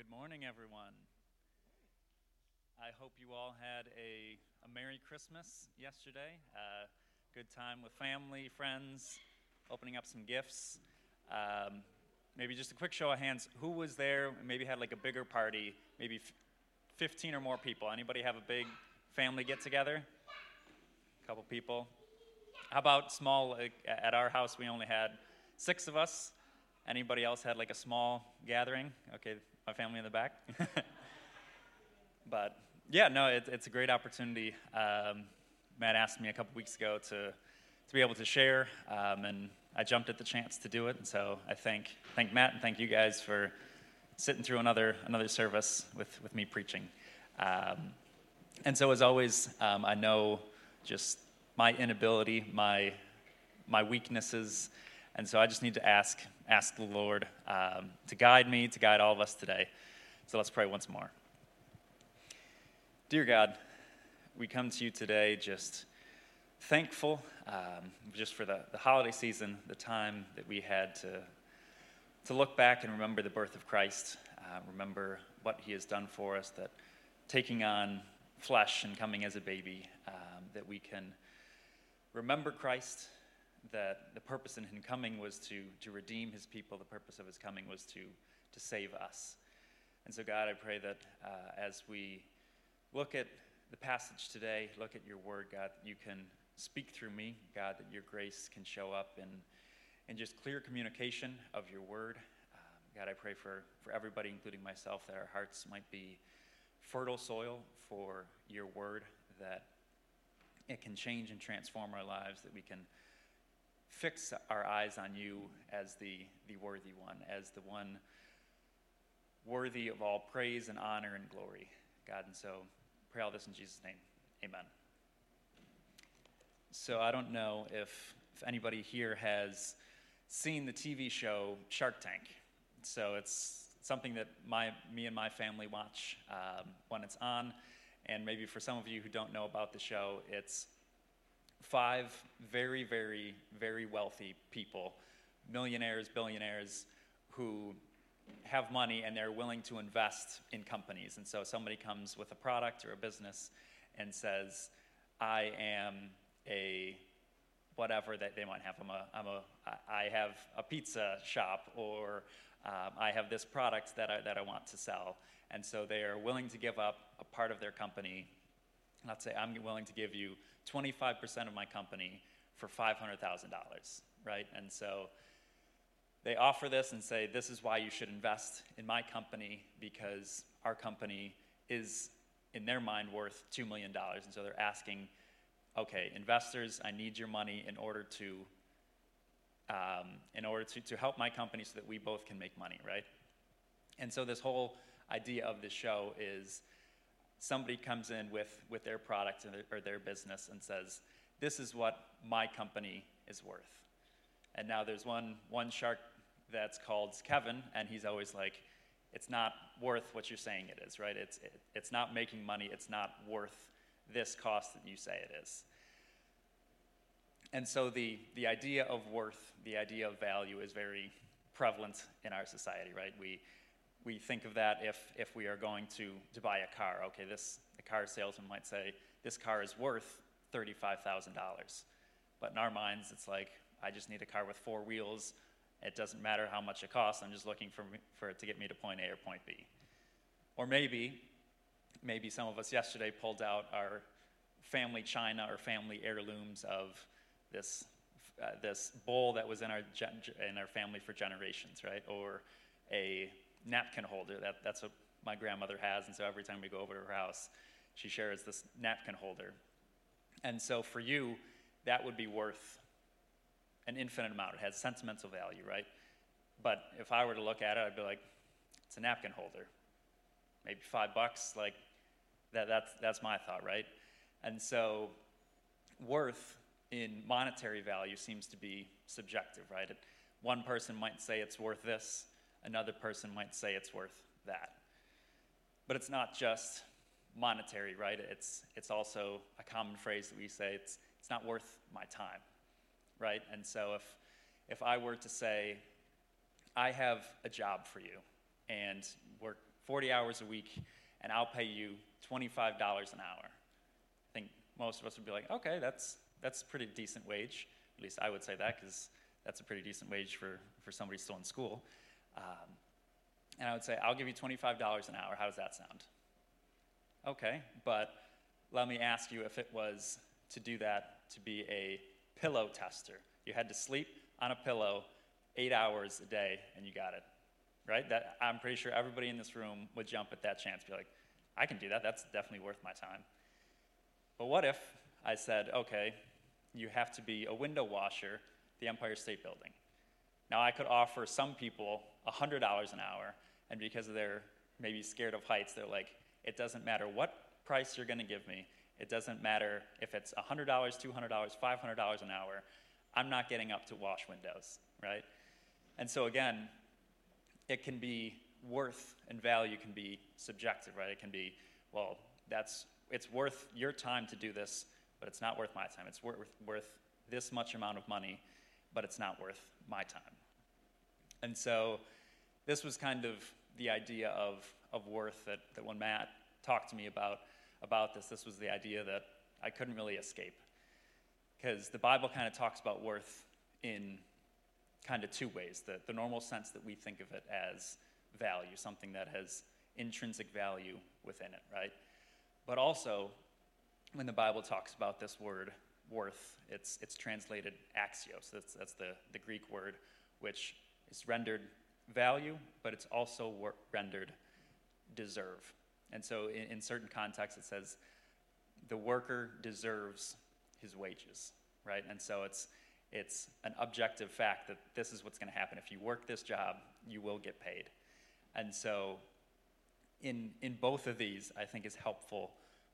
Good morning, everyone. I hope you all had a, a Merry Christmas yesterday. Uh, good time with family, friends, opening up some gifts. Um, maybe just a quick show of hands. Who was there? Maybe had like a bigger party, maybe f- 15 or more people. Anybody have a big family get together? A couple people. How about small? Like, at our house, we only had six of us. Anybody else had like a small gathering? Okay, my family in the back. but yeah, no, it, it's a great opportunity. Um, Matt asked me a couple weeks ago to, to be able to share, um, and I jumped at the chance to do it. And so I thank, thank Matt and thank you guys for sitting through another, another service with, with me preaching. Um, and so, as always, um, I know just my inability, my, my weaknesses, and so I just need to ask, ask the Lord um, to guide me, to guide all of us today. So let's pray once more. Dear God, we come to you today just thankful um, just for the, the holiday season, the time that we had to, to look back and remember the birth of Christ, uh, remember what he has done for us, that taking on flesh and coming as a baby, um, that we can remember Christ that the purpose in him coming was to, to redeem his people. The purpose of his coming was to, to save us. And so, God, I pray that uh, as we look at the passage today, look at your word, God, that you can speak through me, God, that your grace can show up in, in just clear communication of your word. Um, God, I pray for, for everybody, including myself, that our hearts might be fertile soil for your word, that it can change and transform our lives, that we can fix our eyes on you as the, the worthy one, as the one worthy of all praise and honor and glory, God. And so pray all this in Jesus' name. Amen. So I don't know if, if anybody here has seen the TV show Shark Tank. So it's something that my, me and my family watch um, when it's on. And maybe for some of you who don't know about the show, it's five very, very, very wealthy people, millionaires, billionaires, who have money and they're willing to invest in companies. And so somebody comes with a product or a business and says, I am a whatever that they might have. I'm a, I'm a, I have a pizza shop or um, I have this product that I, that I want to sell. And so they are willing to give up a part of their company. Let's say I'm willing to give you 25% of my company for $500,000, right? And so they offer this and say, this is why you should invest in my company because our company is, in their mind, worth $2 million. And so they're asking, okay, investors, I need your money in order to. Um, in order to, to help my company so that we both can make money, right? And so, this whole idea of the show is somebody comes in with, with their product or their, business and says, This is what my company is worth. And now there's one, one shark that's called Kevin, and he's always like, It's not worth what you're saying it is, right? It's, it, it's not making money, it's not worth this cost that you say it is. And so the, the idea of worth, the idea of value is very prevalent in our society, right? We, we think of that if, if we are going to, to buy a car. Okay, this the car salesman might say, this car is worth $35,000. But in our minds, it's like, I just need a car with four wheels. It doesn't matter how much it costs. I'm just looking for, for it to get me to point A or point B. Or maybe, maybe some of us yesterday pulled out our family china or family heirlooms of this, uh, this bowl that was in our, in our family for generations, right? Or a napkin holder. That, that's what my grandmother has, and so every time we go over to her house, she shares this napkin holder. And so for you, that would be worth an infinite amount. It has sentimental value, right? But if I were to look at it, I'd be like, it's a napkin holder. Maybe five bucks, like that, that's, that's my thought, right? And so worth in monetary value seems to be subjective, right? One person might say it's worth this, another person might say it's worth that. But it's not just monetary, right? It's, it's also a common phrase that we say it's, it's not worth my time, right? And so if, if I were to say, I have a job for you, and we're 40 hours a week, and I'll pay you $25 an hour. I think most of us would be like, okay, that's, that's a pretty decent wage. At least I would say that because that's a pretty decent wage for, for somebody still in school. Um, and I would say, I'll give you $25 an hour. How does that sound? Okay, but let me ask you if it was to do that to be a pillow tester. You had to sleep on a pillow eight hours a day and you got it, right? That, I'm pretty sure everybody in this room would jump at that chance, be like, I can do that. That's definitely worth my time. But what if I said, okay, you have to be a window washer the Empire State Building? Now, I could offer some people $100 an hour, and because they're maybe scared of heights, they're like, it doesn't matter what price you're going to give me. It doesn't matter if it's $100, $200, $500 an hour. I'm not getting up to wash windows, right? And so, again, it can be worth and value can be subjective, right? It can be, well, that's, it's worth your time to do this, but it's not worth my time. It's worth, worth this much amount of money, but it's not worth my time. And so, this was kind of the idea of, of worth that, that when Matt talked to me about, about this, this was the idea that I couldn't really escape. Because the Bible kind of talks about worth in kind of two ways the, the normal sense that we think of it as value, something that has intrinsic value within it, right? But also, when the Bible talks about this word worth, it's, it's translated axios. That's, that's the, the Greek word, which is rendered value, but it's also rendered deserve. And so, in, in certain contexts, it says the worker deserves his wages, right? And so, it's, it's an objective fact that this is what's going to happen. If you work this job, you will get paid. And so, in, in both of these, I think is helpful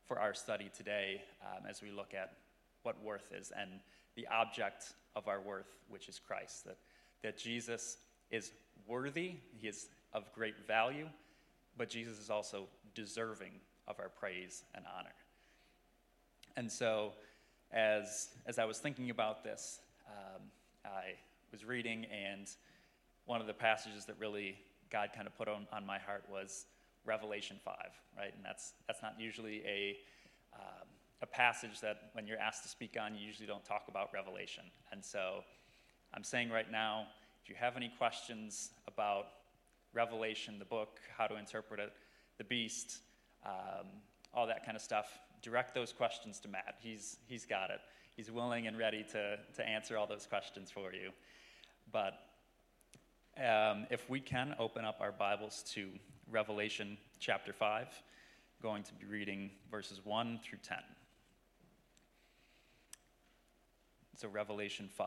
for our study today um, as we look at what worth is and the object of our worth, which is Christ. That, that Jesus is worthy, he is of great value, but Jesus is also deserving of our praise and honor. And so, as, as I was thinking about this, um, I was reading, and one of the passages that really God kind of put on, on my heart was Revelation 5, right? And that's, that's not usually a, um, a passage that when you're asked to speak on, you usually don't talk about Revelation. And so I'm saying right now, if you have any questions about Revelation, the book, how to interpret it, the beast, um, all that kind of stuff, direct those questions to Matt. He's, he's got it. He's willing and ready to, to answer all those questions for you. But um, if we can open up our Bibles to Revelation chapter 5, going to be reading verses 1 through 10. So, Revelation 5.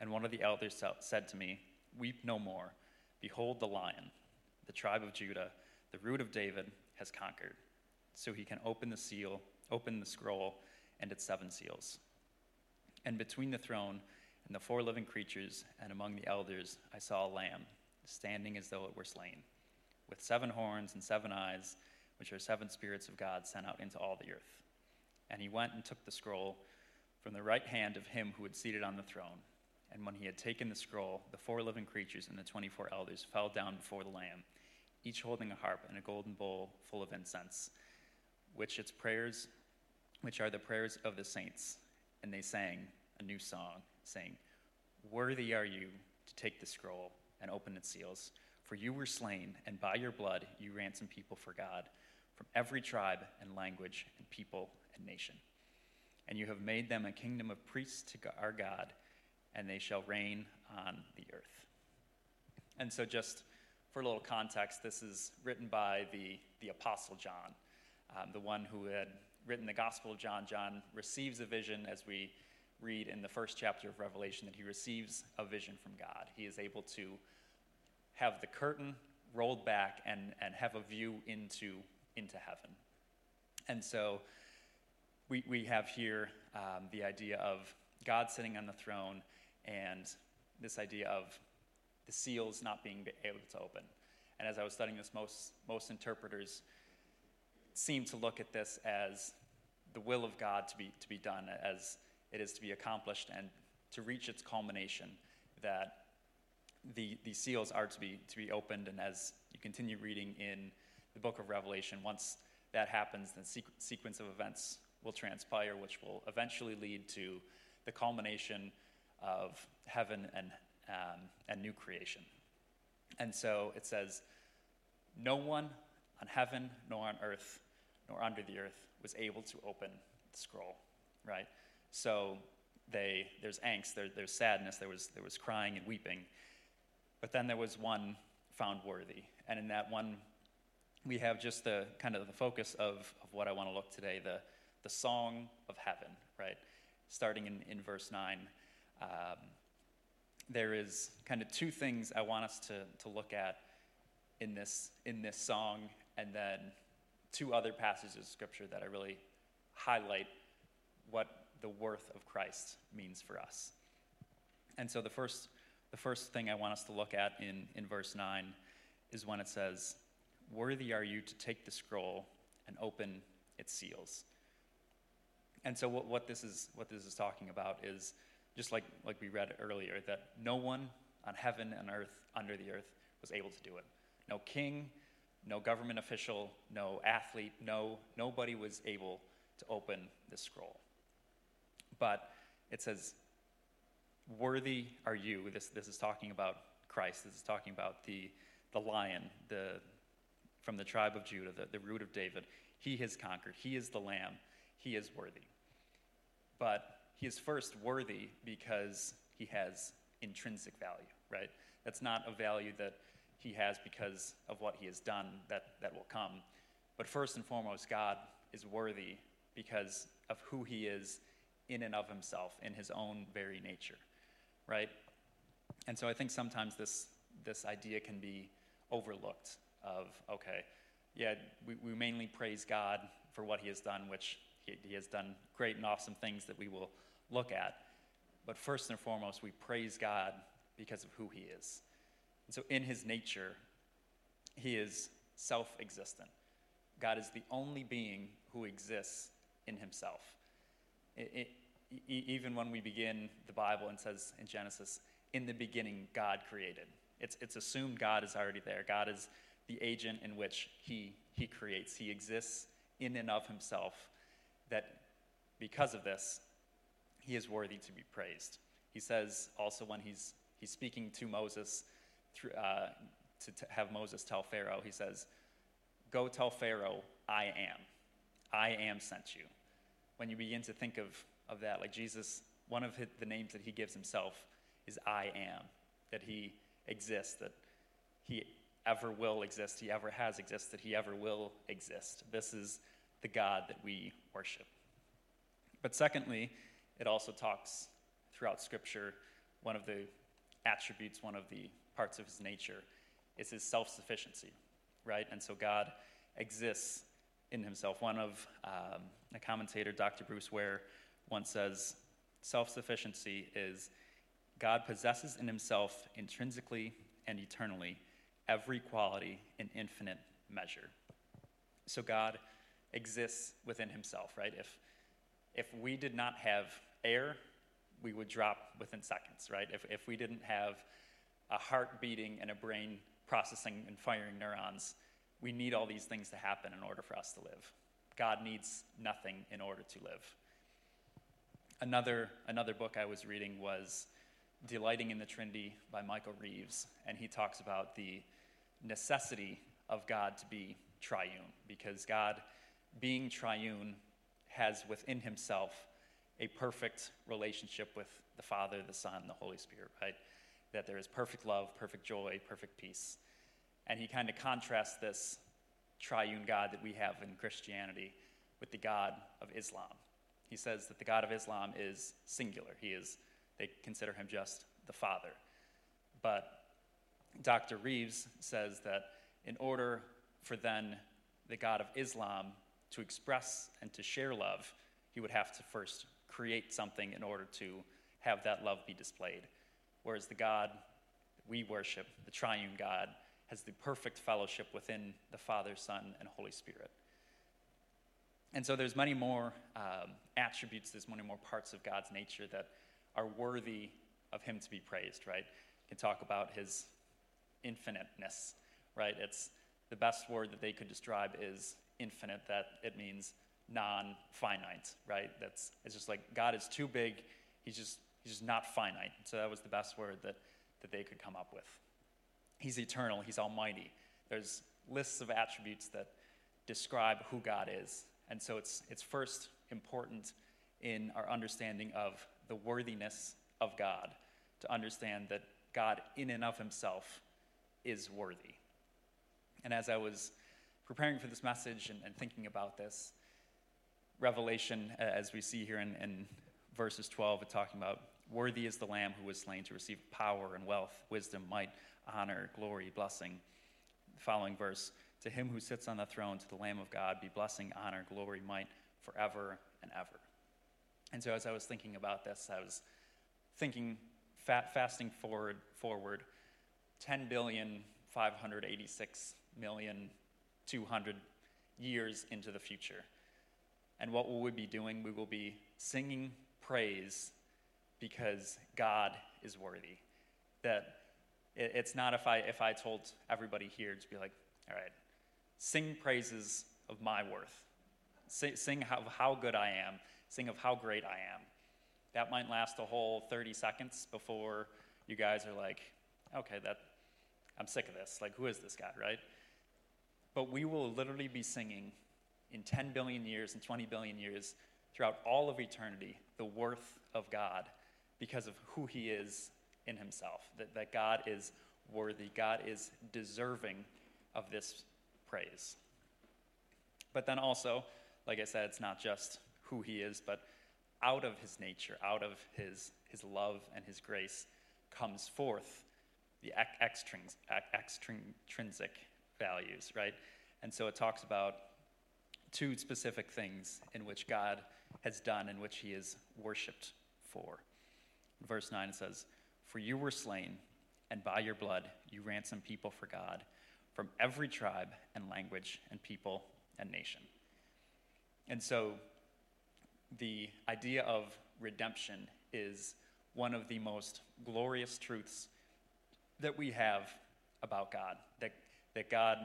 And one of the elders said to me, Weep no more. Behold, the lion, the tribe of Judah, the root of David, has conquered. So he can open the seal, open the scroll, and its seven seals. And between the throne and the four living creatures, and among the elders, I saw a lamb, standing as though it were slain, with seven horns and seven eyes, which are seven spirits of God sent out into all the earth. And he went and took the scroll from the right hand of him who had seated on the throne. And when he had taken the scroll, the four living creatures and the twenty four elders fell down before the Lamb, each holding a harp and a golden bowl full of incense, which its prayers, which are the prayers of the saints. And they sang a new song saying, Worthy are you to take the scroll and open its seals, for you were slain, and by your blood you ransomed people for God from every tribe and language and people and nation. And you have made them a kingdom of priests to our God, and they shall reign on the earth. And so, just for a little context, this is written by the, the Apostle John, um, the one who had written the Gospel of John. John receives a vision as we read in the first chapter of Revelation that he receives a vision from God. He is able to have the curtain rolled back and, and have a view into, into heaven. And so we, we have here um, the idea of God sitting on the throne and this idea of the seals not being able to open. And as I was studying this, most, most interpreters seem to look at this as the will of God to be, to be done, as it is to be accomplished and to reach its culmination, that the, the seals are to be, to be opened. And as you continue reading in the book of Revelation, once that happens, the sequ- sequence of events will transpire, which will eventually lead to the culmination of heaven and, um, and new creation. And so it says, No one on heaven, nor on earth, nor under the earth was able to open the scroll, right? So they, there's angst, there, there's sadness, there was, there was crying and weeping. But then there was one found worthy. And in that one, we have just the kind of the focus of, of what I want to look today the, the song of heaven, right? Starting in, in verse 9. Um, there is kind of two things I want us to, to look at in this, in this song, and then two other passages of scripture that I really highlight what the worth of Christ means for us. And so the first, the first thing I want us to look at in, in verse 9 is when it says, Worthy are you to take the scroll and open its seals. And so what, what, this, is, what this is talking about is just like, like we read earlier, that no one on heaven and earth, under the earth, was able to do it. No king, no government official, no athlete, no, nobody was able to open the scroll. But it says, Worthy are you. This, this is talking about Christ. This is talking about the, the lion the, from the tribe of Judah, the, the root of David. He has conquered. He is the lamb. He is worthy. But he is first worthy because he has intrinsic value, right? That's not a value that he has because of what he has done that, that will come. But first and foremost, God is worthy because of who he is in and of himself, in his own very nature, right? And so I think sometimes this, this idea can be overlooked of, okay, yeah, we, we mainly praise God for what he has done, which he, he has done great and awesome things that we will look at. But first and foremost, we praise God because of who he is. And so, in his nature, he is self existent. God is the only being who exists in himself. It, it, even when we begin the Bible and says in Genesis, in the beginning, God created. It's, it's assumed God is already there. God is the agent in which he, he creates. He exists in and of himself. That because of this, he is worthy to be praised. He says also when he's, he's speaking to Moses, through, uh, to, to have Moses tell Pharaoh, he says, Go tell Pharaoh, I am. I am sent you. When you begin to think of, of that, like Jesus, one of his, the names that he gives himself is I am, that he exists, that he ever will exist, he ever has existed, he ever will exist. This is the God that we worship. But secondly, it also talks throughout Scripture, one of the attributes, one of the parts of his nature is his self sufficiency, right? And so God exists in himself. One of um, a commentator, Dr. Bruce Ware, once says self sufficiency is God possesses in himself intrinsically and eternally every quality in infinite measure. So God exists within himself, right? If, if we did not have air, we would drop within seconds, right? If, if we didn't have a heart beating and a brain processing and firing neurons, we need all these things to happen in order for us to live. God needs nothing in order to live. Another, another book I was reading was Delighting in the Trinity by Michael Reeves, and he talks about the necessity of God to be triune, because God, being triune, has within himself a perfect relationship with the Father, the Son, the Holy Spirit, right? That there is perfect love, perfect joy, perfect peace. And he kind of contrasts this triune God that we have in Christianity with the God of Islam. He says that the God of Islam is singular. He is, they consider him just the Father. But Dr. Reeves says that in order for then the God of Islam to express and to share love, he would have to first create something in order to have that love be displayed. Whereas the God we worship, the triune God, has the perfect fellowship within the Father, Son, and Holy Spirit. And so there's many more um, attributes, there's many more parts of God's nature that are worthy of him to be praised, right? You can talk about his infiniteness, right? It's the best word that they could describe is infinite, that it means non-finite, right? That's it's just like God is too big, he's just he's just not finite. So that was the best word that, that they could come up with. He's eternal, he's almighty. There's lists of attributes that describe who God is. And so it's it's first important in our understanding of the worthiness of God to understand that God, in and of himself, is worthy. And as I was preparing for this message and, and thinking about this, Revelation, uh, as we see here in, in verses 12, it's talking about worthy is the Lamb who was slain to receive power and wealth, wisdom, might, honor, glory, blessing. The following verse To him who sits on the throne, to the Lamb of God, be blessing, honor, glory, might, forever and ever. And so as I was thinking about this, I was thinking, fat, fasting forward, forward 10 billion, 586 million, 200 years into the future. And what will we be doing? We will be singing praise because God is worthy. That it's not if I, if I told everybody here to be like, all right, sing praises of my worth, sing, sing how, how good I am, sing of how great I am. That might last a whole 30 seconds before you guys are like, okay, that I'm sick of this. Like, who is this guy, right? But we will literally be singing in 10 billion years and 20 billion years throughout all of eternity the worth of God because of who he is in himself. That, that God is worthy, God is deserving of this praise. But then also, like I said, it's not just who he is, but out of his nature, out of his, his love and his grace, comes forth the extrinsic values, right? And so it talks about two specific things in which God has done, in which he is worshiped for. Verse 9 it says, For you were slain, and by your blood you ransomed people for God from every tribe and language and people and nation. And so the idea of redemption is one of the most glorious truths that we have about God. That, that God,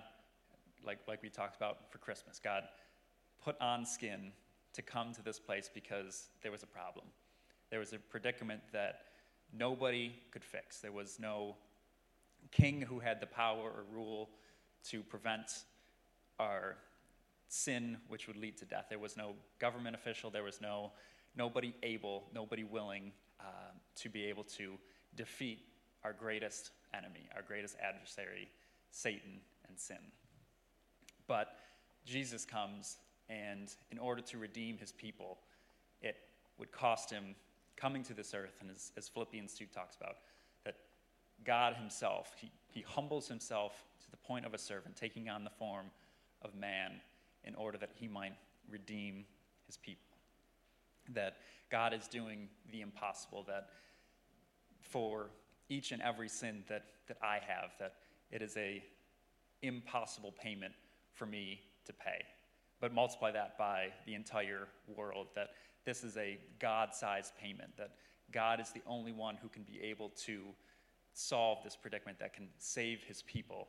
like, like we talked about for Christmas, God put on skin to come to this place because there was a problem. There was a predicament that nobody could fix. There was no king who had the power or rule to prevent our sin, which would lead to death. There was no government official. There was no nobody able, nobody willing uh, to be able to defeat our greatest enemy, our greatest adversary, Satan and sin. But Jesus comes, and in order to redeem his people, it would cost him coming to this earth, and as, as Philippians 2 talks about, that God himself, he, he humbles himself to the point of a servant, taking on the form of man in order that he might redeem his people. That God is doing the impossible, that for each and every sin that, that I have, that it is a impossible payment for me to pay. But multiply that by the entire world, that this is a God sized payment, that God is the only one who can be able to solve this predicament, that can save his people.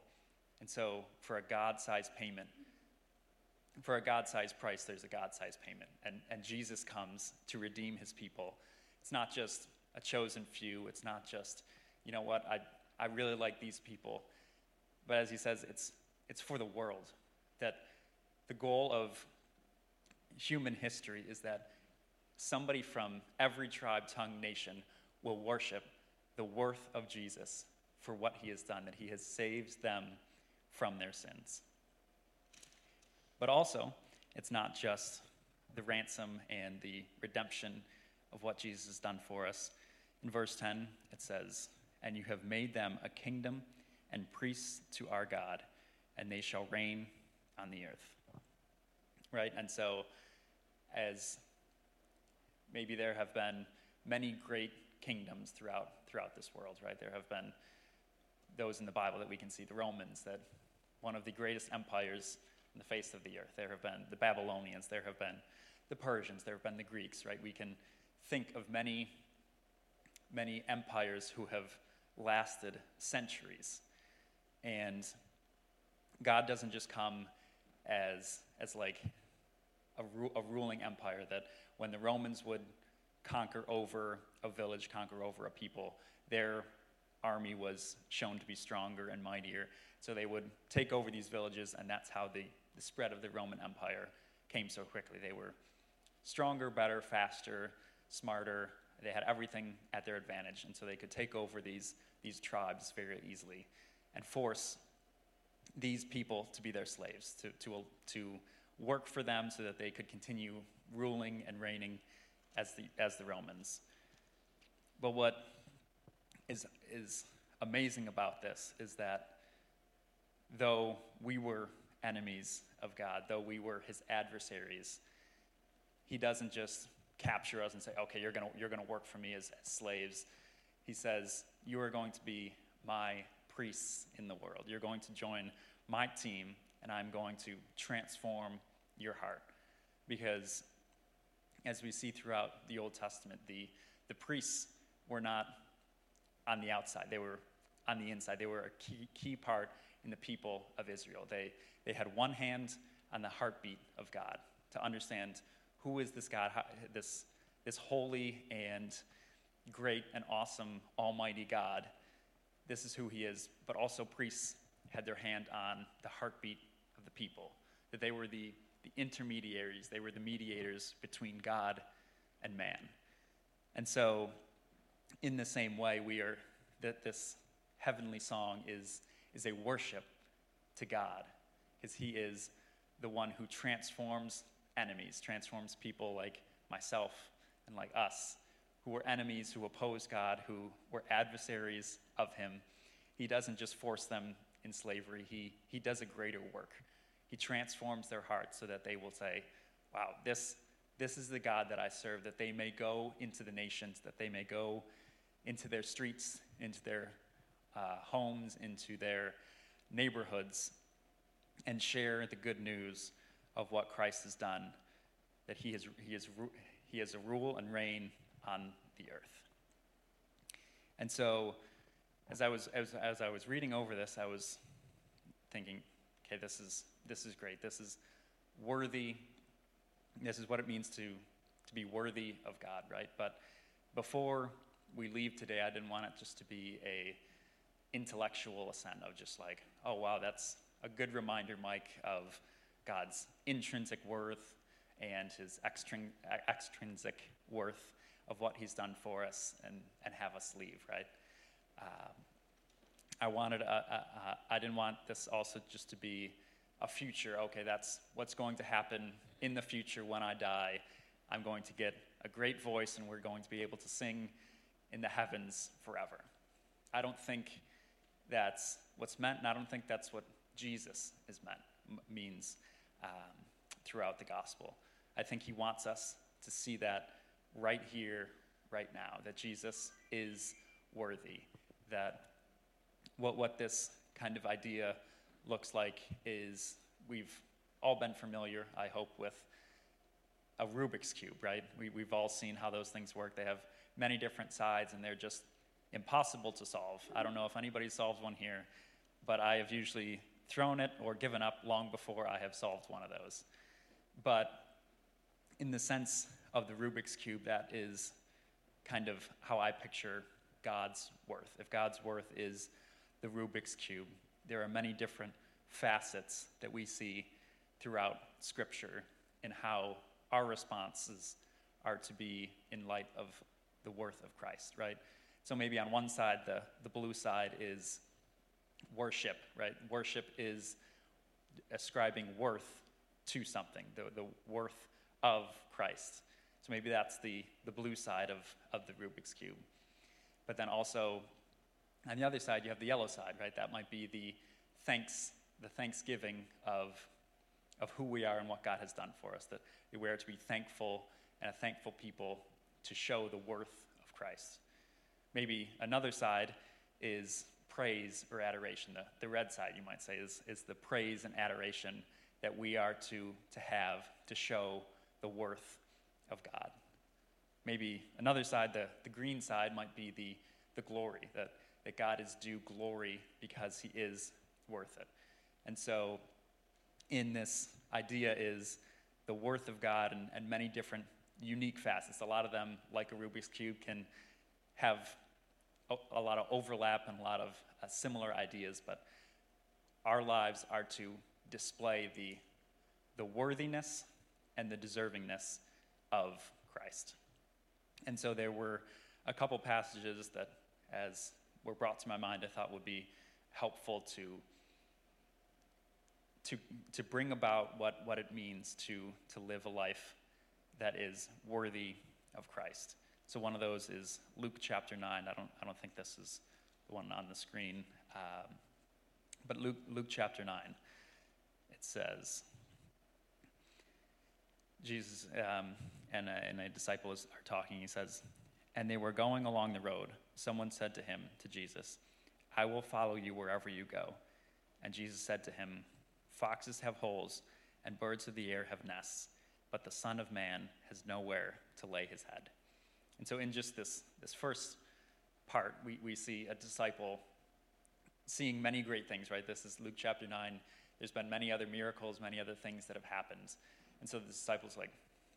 And so, for a God sized payment, for a God sized price, there's a God sized payment. And, and Jesus comes to redeem his people. It's not just a chosen few, it's not just, you know what, I, I really like these people. But as he says, it's, it's for the world. That the goal of human history is that somebody from every tribe, tongue, nation will worship the worth of Jesus for what he has done, that he has saved them from their sins. But also, it's not just the ransom and the redemption of what Jesus has done for us. In verse 10, it says, And you have made them a kingdom and priests to our God. and they shall reign on the earth. Right? And so, as maybe there have been many great kingdoms throughout, throughout this world, right? There have been those in the Bible that we can see the Romans, that one of the greatest empires in the face of the earth. There have been the Babylonians, there have been the Persians, there have been the Greeks, right? We can think of many, many empires who have lasted centuries. And God doesn't just come as, as like a, ru- a ruling empire that when the Romans would conquer over a village, conquer over a people, their army was shown to be stronger and mightier. So they would take over these villages, and that's how the, the spread of the Roman Empire came so quickly. They were stronger, better, faster, smarter. They had everything at their advantage, and so they could take over these, these tribes very easily and force these people to be their slaves, to, to, to work for them so that they could continue ruling and reigning as the, as the Romans. But what is, is amazing about this is that though we were enemies of God, though we were his adversaries, he doesn't just capture us and say, okay, you're going you're going to work for me as, as slaves. He says, you are going to be my priests in the world. You're going to join my team, and I'm going to transform your heart. Because as we see throughout the Old Testament, the, the priests were not on the outside, they were on the inside. They were a key, key part in the people of Israel. They, they had one hand on the heartbeat of God to understand who is this God, this, this holy and great and awesome Almighty God. This is who He is. But also, priests had their hand on the heartbeat of the people, that they were the, the intermediaries, they were the mediators between God and man. And so, in the same way, we are that this heavenly song is, is a worship to God, because He is the one who transforms enemies, transforms people like myself and like us, who were enemies, who opposed God, who were adversaries of Him. He doesn't just force them in slavery, He, he does a greater work. He transforms their hearts so that they will say, Wow, this, this is the God that I serve, that they may go into the nations, that they may go into their streets, into their uh, homes, into their neighborhoods, and share the good news of what Christ has done, that he, has, he, has, he has a rule and reign on the earth. And so, as I was, as, as I was reading over this, I was thinking, okay, this is, this is great. This is worthy. This is what it means to, to be worthy of God, right? But before we leave today, I didn't want it just to be a intellectual assent of just like, oh wow, that's a good reminder, Mike, of God's intrinsic worth and his extrinsic worth of what he's done for us and, and have us leave, right? Um, I wanted, uh, uh, uh, I didn't want this also just to be a future, okay, that's what's going to happen in the future when I die. I'm going to get a great voice and we're going to be able to sing in the heavens forever. I don't think that's what's meant, and I don't think that's what Jesus is meant, m- means um, throughout the gospel. I think he wants us to see that right here, right now, that Jesus is worthy, that what, what this kind of idea looks like is we've all been familiar, I hope, with a Rubik's Cube, right? We, we've all seen how those things work. They have many different sides and they're just impossible to solve. I don't know if anybody solves one here, but I have usually thrown it or given up long before I have solved one of those. But in the sense of the Rubik's Cube, that is kind of how I picture God's worth. If God's worth is the Rubik's Cube, there are many different facets that we see throughout Scripture in how our responses are to be in light of the worth of Christ, right? So maybe on one side, the, the blue side is worship, right? Worship is ascribing worth to something, the, the worth of Christ. So maybe that's the, the blue side of, of the Rubik's Cube. But then also, on the other side, you have the yellow side, right? That might be the thanks the thanksgiving of, of who we are and what God has done for us, that we are to be thankful and a thankful people to show the worth of Christ. Maybe another side is praise or adoration. The, the red side, you might say, is, is the praise and adoration that we are to, to have to show the worth of God. Maybe another side, the, the green side, might be the, the glory, that, that God is due glory because he is worth it. And so, in this idea is the worth of God and, and many different unique facets. A lot of them, like a Rubik's Cube, can have a, a lot of overlap and a lot of uh, similar ideas, but our lives are to display the, the worthiness and the deservingness of Christ. And so there were a couple passages that, as were brought to my mind, I thought would be helpful to, to, to bring about what, what it means to, to live a life that is worthy of Christ. So one of those is Luke chapter 9. I don't, I don't think this is the one on the screen. Um, but Luke, Luke chapter 9, it says, Jesus um, and, a, and a disciple is, are talking. He says, And they were going along the road. Someone said to him, to Jesus, I will follow you wherever you go. And Jesus said to him, Foxes have holes, and birds of the air have nests, but the Son of Man has nowhere to lay his head. And so, in just this, this first part, we, we see a disciple seeing many great things, right? This is Luke chapter 9. There's been many other miracles, many other things that have happened. And so the disciples like,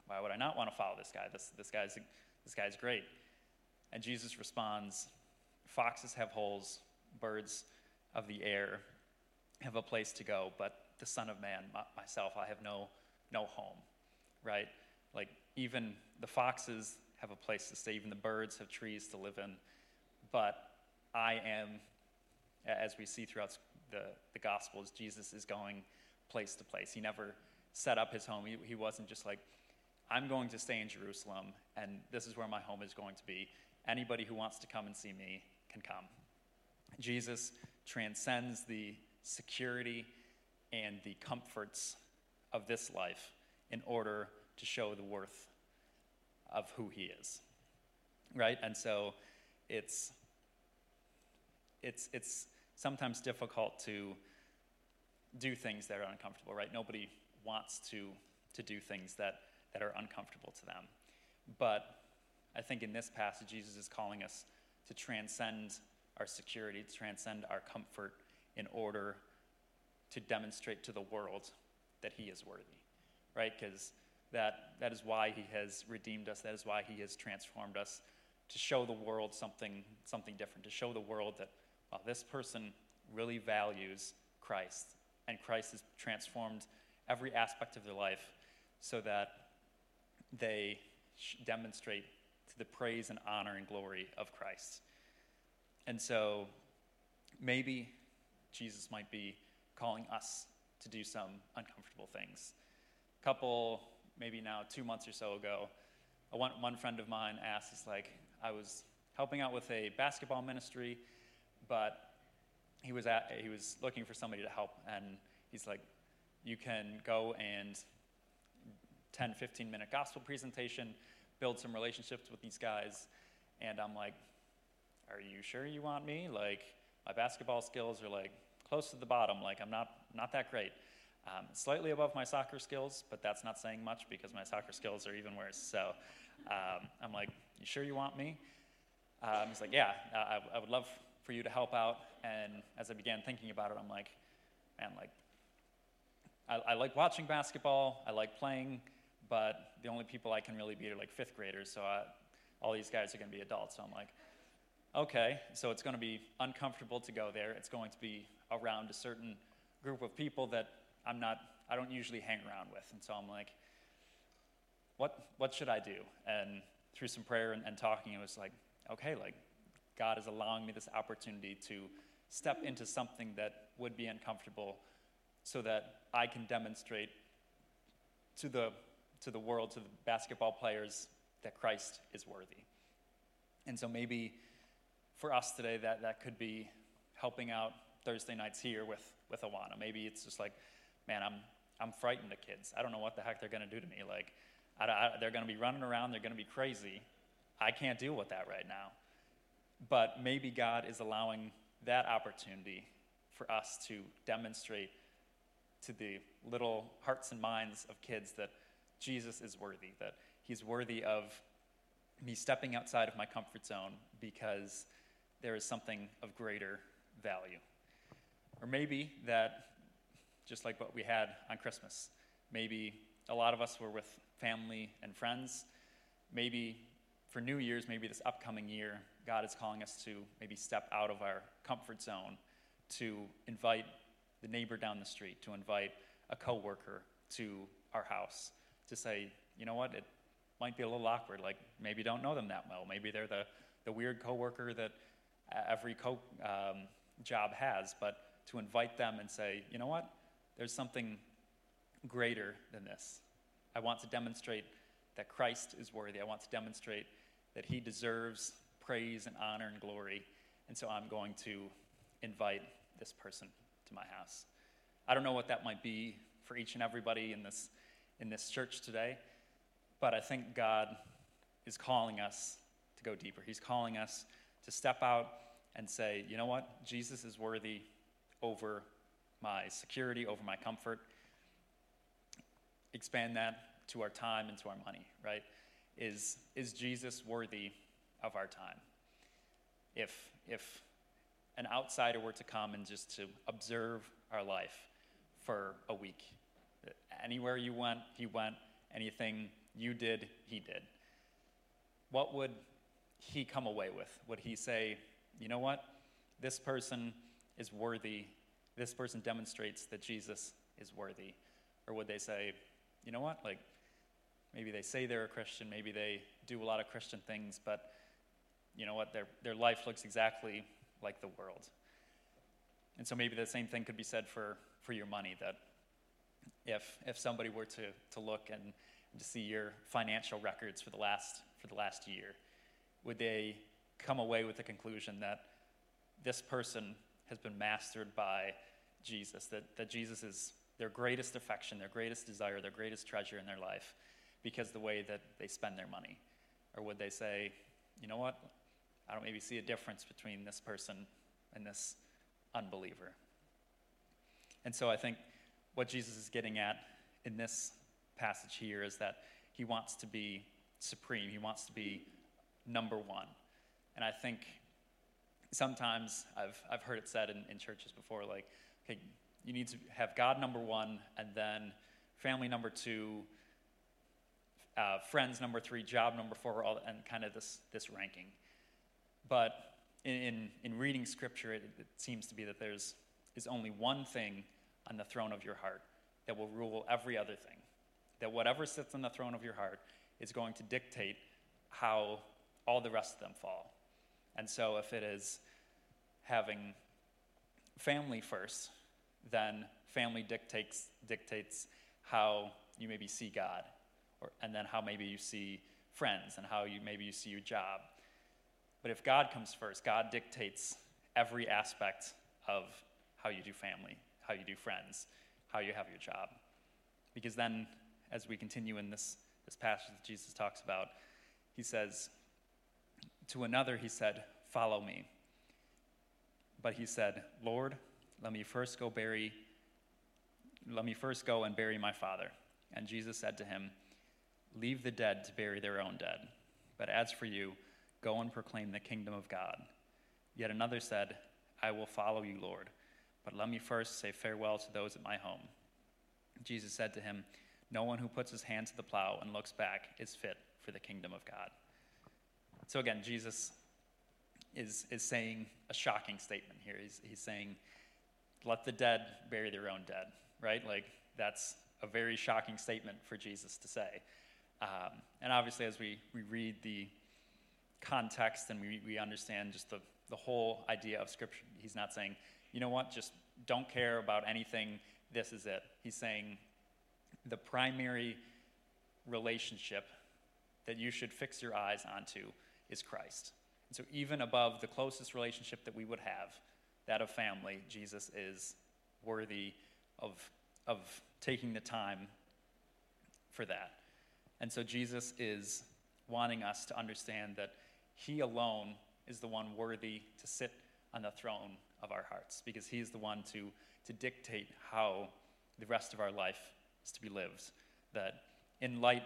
why would I not want to follow this guy? This, this, guy's, this guy's great. And Jesus responds, Foxes have holes, birds of the air have a place to go, but the Son of Man, myself, I have no, no home, right? Like, even the foxes have a place to stay, even the birds have trees to live in, but I am, as we see throughout the, the Gospels, Jesus is going place to place. He never set up his home. He, he wasn't just like, I'm going to stay in Jerusalem, and this is where my home is going to be. Anybody who wants to come and see me can come. Jesus transcends the security and the comforts of this life in order to show the worth of who he is. Right? And so it's it's it's sometimes difficult to do things that are uncomfortable, right? Nobody wants to, to do things that, that are uncomfortable to them. But I think in this passage, Jesus is calling us to transcend our security, to transcend our comfort in order to demonstrate to the world that He is worthy, right? Because that, that is why He has redeemed us, that is why He has transformed us, to show the world something, something different, to show the world that, wow, this person really values Christ, and Christ has transformed every aspect of their life so that they demonstrate to the praise and honor and glory of Christ. And so maybe Jesus might be calling us to do some uncomfortable things. A couple, maybe now two months or so ago, one, one friend of mine asked, it's like, I was helping out with a basketball ministry, but he was, at, he was looking for somebody to help, and he's like, you can go and 10, 15 minute gospel presentation, build some relationships with these guys. And I'm like, are you sure you want me? Like, my basketball skills are like close to the bottom. Like, I'm not, not that great. Um, slightly above my soccer skills, but that's not saying much because my soccer skills are even worse. So um, I'm like, you sure you want me? Um, he's like, yeah, I, I would love for you to help out. And as I began thinking about it, I'm like, man, like, I, I, like watching basketball, I like playing, but the only people I can really beat are like fifth graders, so I, all these guys are going to be adults. So I'm like, okay, so it's going to be uncomfortable to go there. It's going to be around a certain group of people that I'm not, I don't usually hang around with. And so I'm like, what, what should I do? And through some prayer and, and talking, it was like, okay, like God is allowing me this opportunity to step into something that would be uncomfortable so that I can demonstrate to the, to the world, to the basketball players, that Christ is worthy. And so maybe for us today, that, that could be helping out Thursday nights here with, with Awana. Maybe it's just like, man, I'm, I'm frightened of kids. I don't know what the heck they're going to do to me. Like, I, I, they're going to be running around, they're going to be crazy. I can't deal with that right now. But maybe God is allowing that opportunity for us to demonstrate to the little hearts and minds of kids that Jesus is worthy, that he's worthy of me stepping outside of my comfort zone because there is something of greater value. Or maybe that, just like what we had on Christmas, maybe a lot of us were with family and friends. Maybe for New Year's, maybe this upcoming year, God is calling us to maybe step out of our comfort zone, to invite the neighbor down the street, to invite a coworker to our house, to say, you know what, it might be a little awkward. Like maybe don't know them that well. Maybe they're the, the weird coworker that every co um, job has, but to invite them and say, you know what, there's something greater than this. I want to demonstrate that Christ is worthy. I want to demonstrate that he deserves praise and honor and glory. And so I'm going to invite this person to my house. I don't know what that might be for each and everybody in this, in this church today, but I think God is calling us to go deeper. He's calling us to step out and say, you know what? Jesus is worthy over my security, over my comfort. Expand that to our time and to our money, right? Is, is Jesus worthy of our time? If, if an outsider were to come and just to observe our life for a week, anywhere you went, he went, anything you did, he did. What would he come away with? Would he say, you know what? This person is worthy. This person demonstrates that Jesus is worthy. Or would they say, you know what? Like, maybe they say they're a Christian, maybe they do a lot of Christian things, but you know what? Their, their life looks exactly like the world. And so maybe the same thing could be said for, for your money that if, if somebody were to, to look and, to see your financial records for the, last, for the last year, would they come away with the conclusion that this person has been mastered by Jesus, that, that Jesus is their greatest affection, their greatest desire, their greatest treasure in their life because the way that they spend their money? Or would they say, you know what? I don't maybe see a difference between this person and this unbeliever. And so I think what Jesus is getting at in this passage here is that he wants to be supreme, he wants to be number one. And I think sometimes I've, I've heard it said in, in churches before like, okay, you need to have God number one, and then family number two, uh, friends number three, job number four, all, and kind of this, this ranking. But in, in, in reading scripture, it, it seems to be that there's is only one thing on the throne of your heart that will rule every other thing. That whatever sits on the throne of your heart is going to dictate how all the rest of them fall. And so if it is having family first, then family dictates, dictates how you maybe see God, or, and then how maybe you see friends, and how you maybe you see your job. But if God comes first, God dictates every aspect of how you do family, how you do friends, how you have your job. Because then, as we continue in this, this passage that Jesus talks about, he says, To another, he said, Follow me. But he said, Lord, let me first go bury, let me first go and bury my father. And Jesus said to him, Leave the dead to bury their own dead. But as for you, go and proclaim the kingdom of God. Yet another said, I will follow you, Lord but let me first say farewell to those at my home. Jesus said to him, No one who puts his hand to the plow and looks back is fit for the kingdom of God. So again, Jesus is, is saying a shocking statement here. He's, he's saying, Let the dead bury their own dead, right? Like, that's a very shocking statement for Jesus to say. Um, and obviously, as we, we read the context and we, we understand just the, the whole idea of Scripture, he's not saying, you know what, just don't care about anything, this is it. He's saying the primary relationship that you should fix your eyes onto is Christ. And so, even above the closest relationship that we would have, that of family, Jesus is worthy of, of taking the time for that. And so Jesus is wanting us to understand that He alone is the one worthy to sit on the throne of our hearts because He is the one to, to dictate how the rest of our life is to be lived. That in light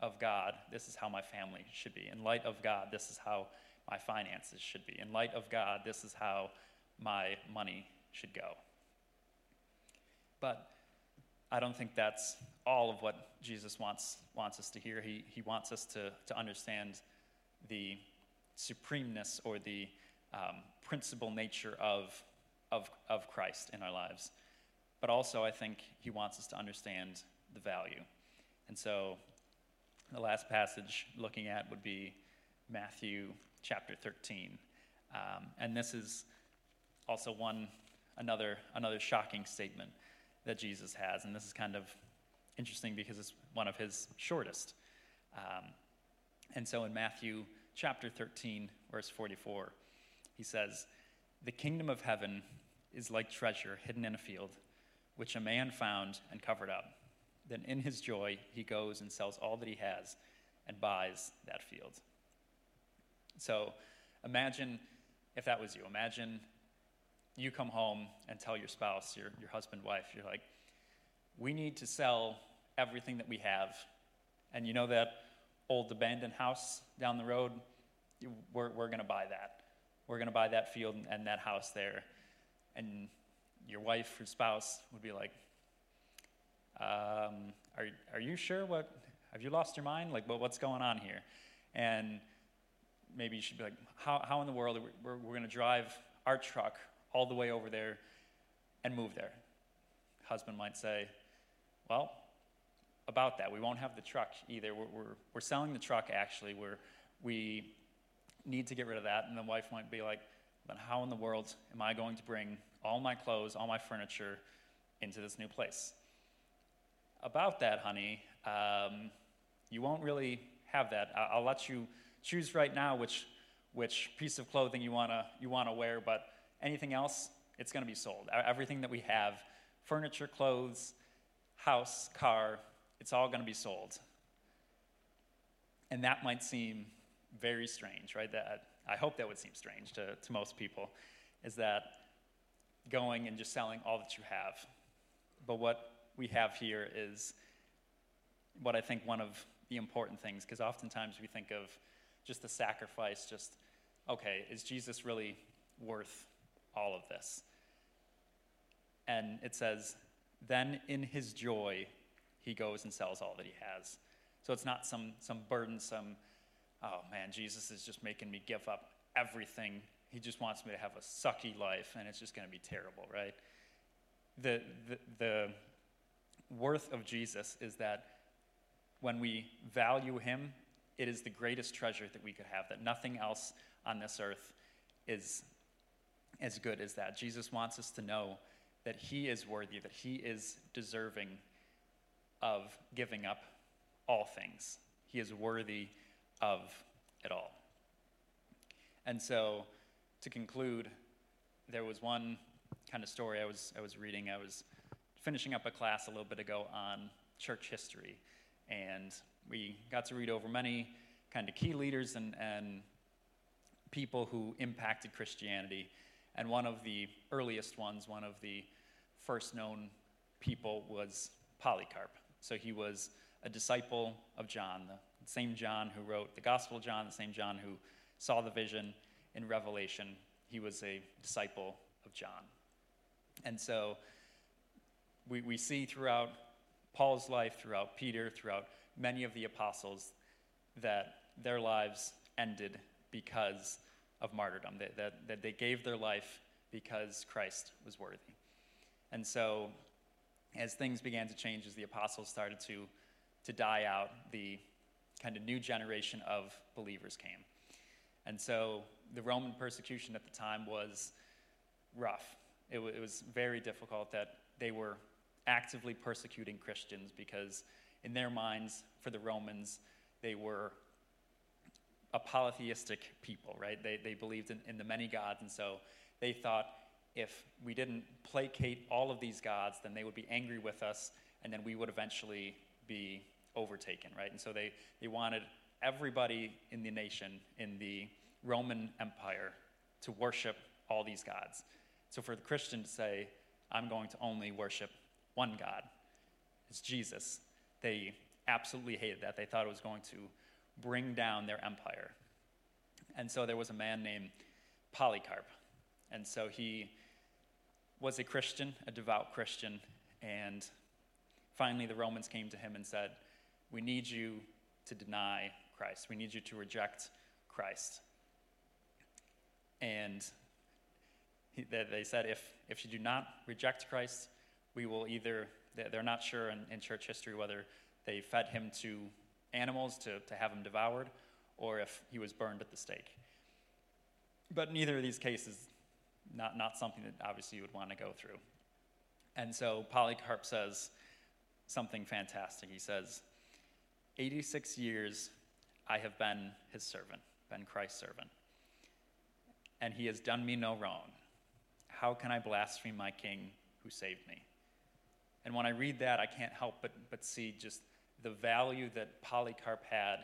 of God, this is how my family should be. In light of God, this is how my finances should be. In light of God, this is how my money should go. But I don't think that's all of what Jesus wants, wants us to hear. He, he wants us to, to understand the supremeness or the um, principal nature of, of, of Christ in our lives. But also, I think he wants us to understand the value. And so, the last passage looking at would be Matthew chapter 13. Um, and this is also one, another, another shocking statement that Jesus has. And this is kind of interesting because it's one of his shortest. Um, and so in Matthew chapter 13, verse 44, he says, The kingdom of heaven is like treasure hidden in a field, which a man found and covered up. Then in his joy, he goes and sells all that he has and buys that field. So imagine if that was you. Imagine you come home and tell your spouse, your, your husband, wife, you're like, we need to sell everything that we have. And you know that old abandoned house down the road? We're, we're going to buy that. We're going to buy that field and that house there. And your wife or spouse would be like, um, are, are you sure? What, have you lost your mind? Like, what, what's going on here? And maybe you should be like, how, how in the world we're, we're going to drive our truck all the way over there and move there? Husband might say, well, about that, we won't have the truck either. We're, we're, we're selling the truck actually. We're, we need to get rid of that. And the wife might be like, then how in the world am I going to bring all my clothes, all my furniture into this new place? About that, honey, um, you won't really have that. I'll let you choose right now which, which piece of clothing you want to you wanna wear, but anything else, it's going to be sold. Everything that we have furniture, clothes, house, car it's all going to be sold. And that might seem very strange, right? That, I hope that would seem strange to, to most people, is that going and just selling all that you have. But what we have here is what I think one of the important things, because oftentimes we think of just the sacrifice, just, okay, is Jesus really worth all of this? And it says, then in his joy, he goes and sells all that he has. So it's not some, some burdensome, oh man, Jesus is just making me give up everything. He just wants me to have a sucky life, and it's just going to be terrible, right? The, the, the worth of Jesus is that when we value him it is the greatest treasure that we could have, that nothing else on this earth is as good as that. Jesus wants us to know that He is worthy, that He is deserving of giving up all things. He is worthy of it all. And so, to conclude, there was one kind of story I was, I was reading. I was finishing up a class a little bit ago on church history. And we got to read over many kind of key leaders and, and people who impacted Christianity. And one of the earliest ones, one of the first known people, was Polycarp. So he was a disciple of John, the same John who wrote the Gospel of John, the same John who saw the vision in Revelation. He was a disciple of John. And so we, we see throughout Paul's life, throughout Peter, throughout many of the apostles, that their lives ended because of martyrdom, that, that, that they gave their life because Christ was worthy. And so, as things began to change, as the apostles started to, to die out, the kind of new generation of believers came. And so, the Roman persecution at the time was rough. It, w- it was very difficult that they were actively persecuting Christians because, in their minds, for the Romans, they were a polytheistic people, right? They, they believed in, in the many gods, and so they thought if we didn't placate all of these gods, then they would be angry with us, and then we would eventually be overtaken, right? And so they, they wanted everybody in the nation, in the Roman Empire, to worship all these gods. So for the Christian to say, I'm going to only worship one God, it's Jesus, they absolutely hated that. They thought it was going to bring down their empire. And so there was a man named Polycarp. And so he was a Christian, a devout Christian, and finally the Romans came to him and said, We need you to deny Christ. We need you to reject Christ. And they said, if, if you do not reject Christ, we will either, they're not sure in, in church history whether they fed him to animals to, to have him devoured or if he was burned at the stake. But neither of these cases, not, not something that obviously you would want to go through. And so Polycarp says something fantastic. He says, 86 years I have been his servant, been Christ's servant, and he has done me no wrong. How can I blaspheme my king who saved me? And when I read that, I can't help but, but see just the value that Polycarp had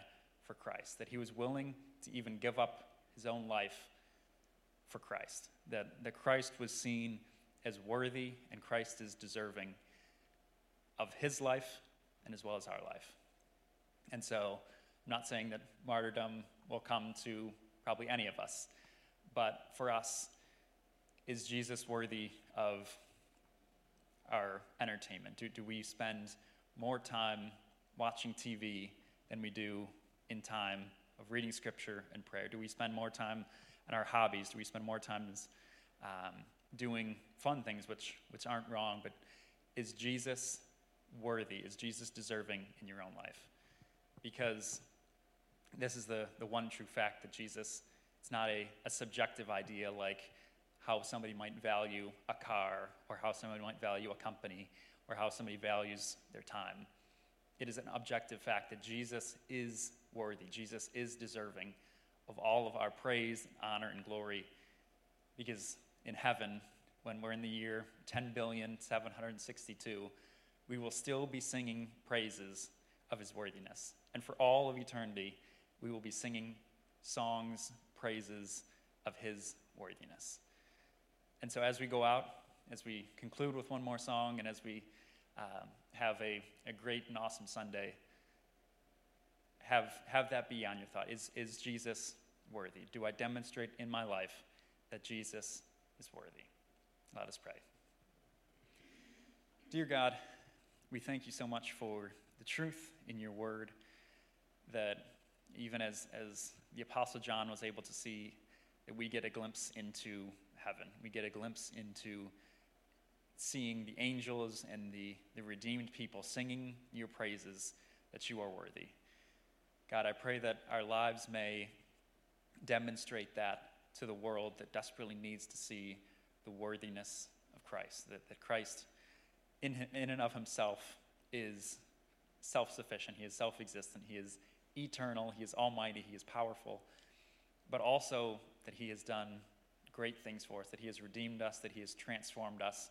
for Christ, that he was willing to even give up his own life for Christ, that, that Christ was seen as worthy and Christ is deserving of his life and as well as our life. And so I'm not saying that martyrdom will come to probably any of us, but for us, is Jesus worthy of our entertainment? Do, do we spend more time watching TV than we do in time of reading scripture and prayer? Do we spend more time on our hobbies? Do we spend more time um, doing fun things, which, which aren't wrong? But is Jesus worthy? Is Jesus deserving in your own life? Because this is the, the one true fact that Jesus, it's not a, a subjective idea like how somebody might value a car or how somebody might value a company or how somebody values their time. It is an objective fact that Jesus is worthy, Jesus is deserving of all of our praise, honor, and glory. Because in heaven, when we're in the year 10,762, we will still be singing praises of his worthiness. And for all of eternity, we will be singing songs, praises of his worthiness. And so as we go out, as we conclude with one more song, and as we um, have a, a great and awesome Sunday, have, have that be on your thought. Is, is Jesus worthy? Do I demonstrate in my life that Jesus is worthy? Let us pray. Dear God, we thank you so much for the truth in your word that even as, as the Apostle John was able to see, that we get a glimpse into heaven. We get a glimpse into seeing the angels and the, the redeemed people singing your praises that you are worthy. God, I pray that our lives may demonstrate that to the world that desperately needs to see the worthiness of Christ, that, that Christ, in, in and of himself, is self sufficient, he is self existent, he is eternal, he is almighty, he is powerful, but also that he has done great things for us, that He has redeemed us, that He has transformed us.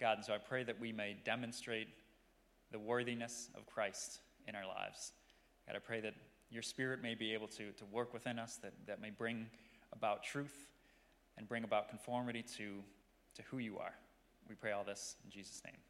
God, and so I pray that we may demonstrate the worthiness of Christ in our lives. God, I pray that your Spirit may be able to, to work within us, that, that may bring about truth and bring about conformity to, to who you are. We pray all this in Jesus' name.